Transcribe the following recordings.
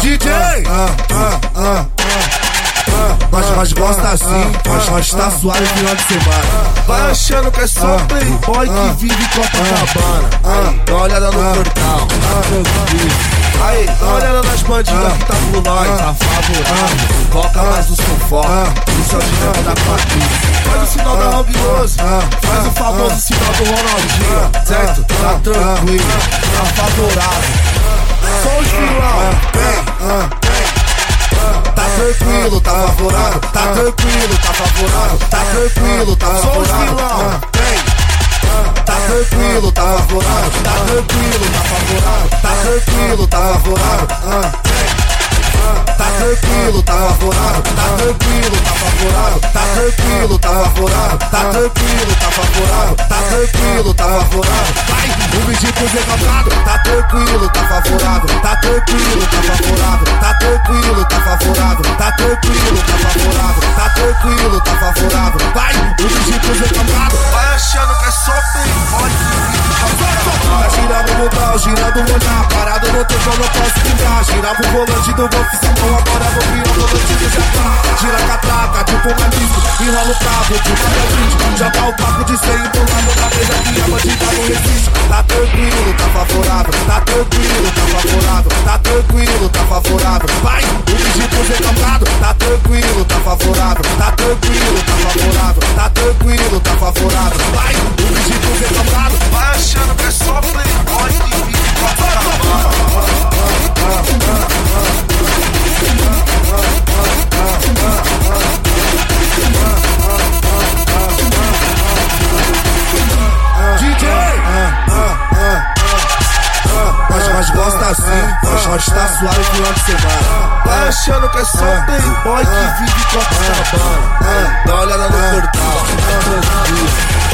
DJ! Mas, mas gosta assim, mas, mas tá suave final de semana. Vai achando que é só playboy que vive Copacabana. Aí, dá uma olhada no portal. Aí, dá uma olhada nas bandidas que tá por nós, tá favorável. Coloca mais o seu foco, isso é o dinheiro da quadrilha. Faz o sinal da Rob Rose, faz o famoso sinal do Ronaldinho, certo? Tá tranquilo, tá favorável. Só os vilão, vem, Tá tranquilo, tá favorável, tá tranquilo, tá favorável, tá tranquilo, tá favorável. Tá tranquilo, tá favorável, tá tranquilo, tá favorável, tá tranquilo, tá favorável. Tá tranquilo, tá favorável, tá tranquilo, tá favorável, tá tranquilo, tá favorável, tá tranquilo, tá favorável, tá tranquilo, tá favorável. Vai, o vigia pro recalcado, tá tranquilo, tá favorável, tá tranquilo, tá favorável, tá tranquilo, tá favorável, tá tranquilo, tá favorável, tá tranquilo, tá favorável. Vai, o vigia pro recalcado, vai achando que é só playboy. Tá girando no grau, girando o olhar, parado no tempo, não posso ficar. Girava o volante do sacou, agora vou virar o volante do já tá. Gira a catraca, tipo amigo, enrola o cabo, tipo. Já tá o papo de ser empurrado na mesa que a bandida não resiste. Tá tranquilo, tá favorável, tá tranquilo, tá favorável, tá tranquilo, tá favorável. Vai, o vídeo pro recalcado, tá tranquilo, tá favorável, tá tranquilo, tá favorável, tá tranquilo, tá favorável. Vai, o vídeo pro recalcado, vai achando achando que é só playboy que vive Copacabana. Dá uma olhada no portal, tá tranquilo.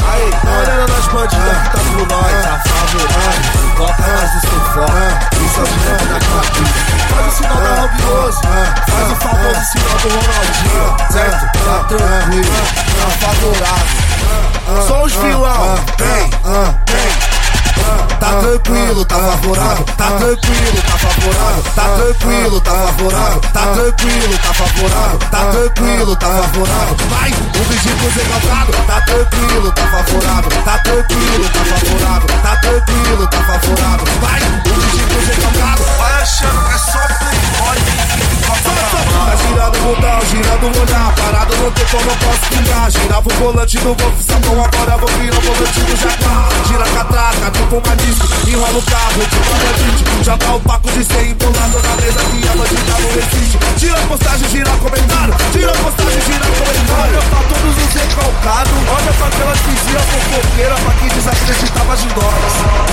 Aí, dá uma olhada nas bandidas que tá por nós, tá favorável. Coloca mais o seu foco, isso é o da quadrilha. Faz o sinal da Rose, faz o famoso sinal do Ronaldinho, certo? Tá tranquilo, tá favorável. Só os vilão, vem. Tranquilo, tá favorável, tá tranquilo, tá favorável, tá tranquilo, tá favorável, tá tranquilo, tá favorável, tá tranquilo, tá favorável. Vai, o pro recalcado, tá tranquilo, tá favorável, tá tranquilo, tá favorável, tá tranquilo, tá favorável. Vai, o pro recalcado, vai achando que é só playboy. Tá girando o botão, girando o olhar, parado não tem como eu posso ficar. Girava o volante do golfe, sacou agora vou virar o volante do jacá. Gira a catraca, tipo uma disco, enrola o carro, tipo uma bandite. Já tá o paco de ser empolado na mesa que a bandida não resiste. Tira a postagem, gira comentário, tira a postagem, gira comentário. Olha pra todos os recalcados, olha pra aquelas vizinhas fofoqueiras, pra quem desacreditava de nós.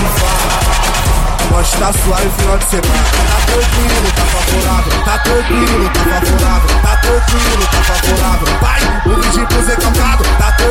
Nós tá suave final de semana. Tá tranquilo, tá favorável. Tá tranquilo, tá favorável. Tá tranquilo, tá favorável. Vai, o vigia pro recalcado. Tá tranquilo,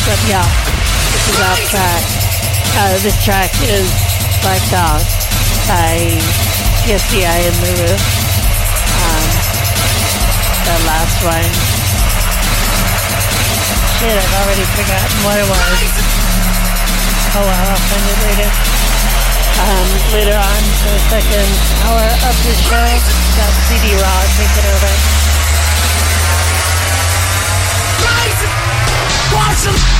what's up, y'all? This is off track. Uh, this track is Black Dog by PSDI and Lulu. Um, the last one. Shit, I've already forgotten what it was. Oh well, I'll find it later. Um, later on, for the second hour of the show, got CD Raw taking over. Revolution.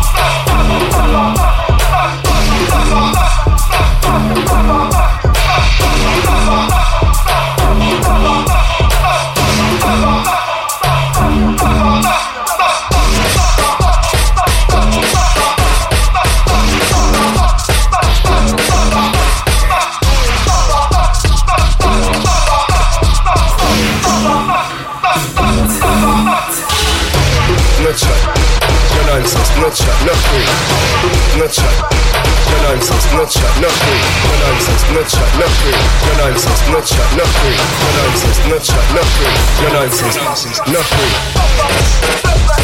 Nothing. not nonsense, Nothing. not nonsense, Nothing. not nonsense, Nothing. not nonsense, not.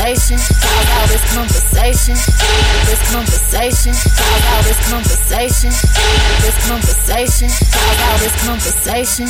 conversation. Talk about this conversation. This conversation. Talk about this conversation. This conversation. Talk about this conversation.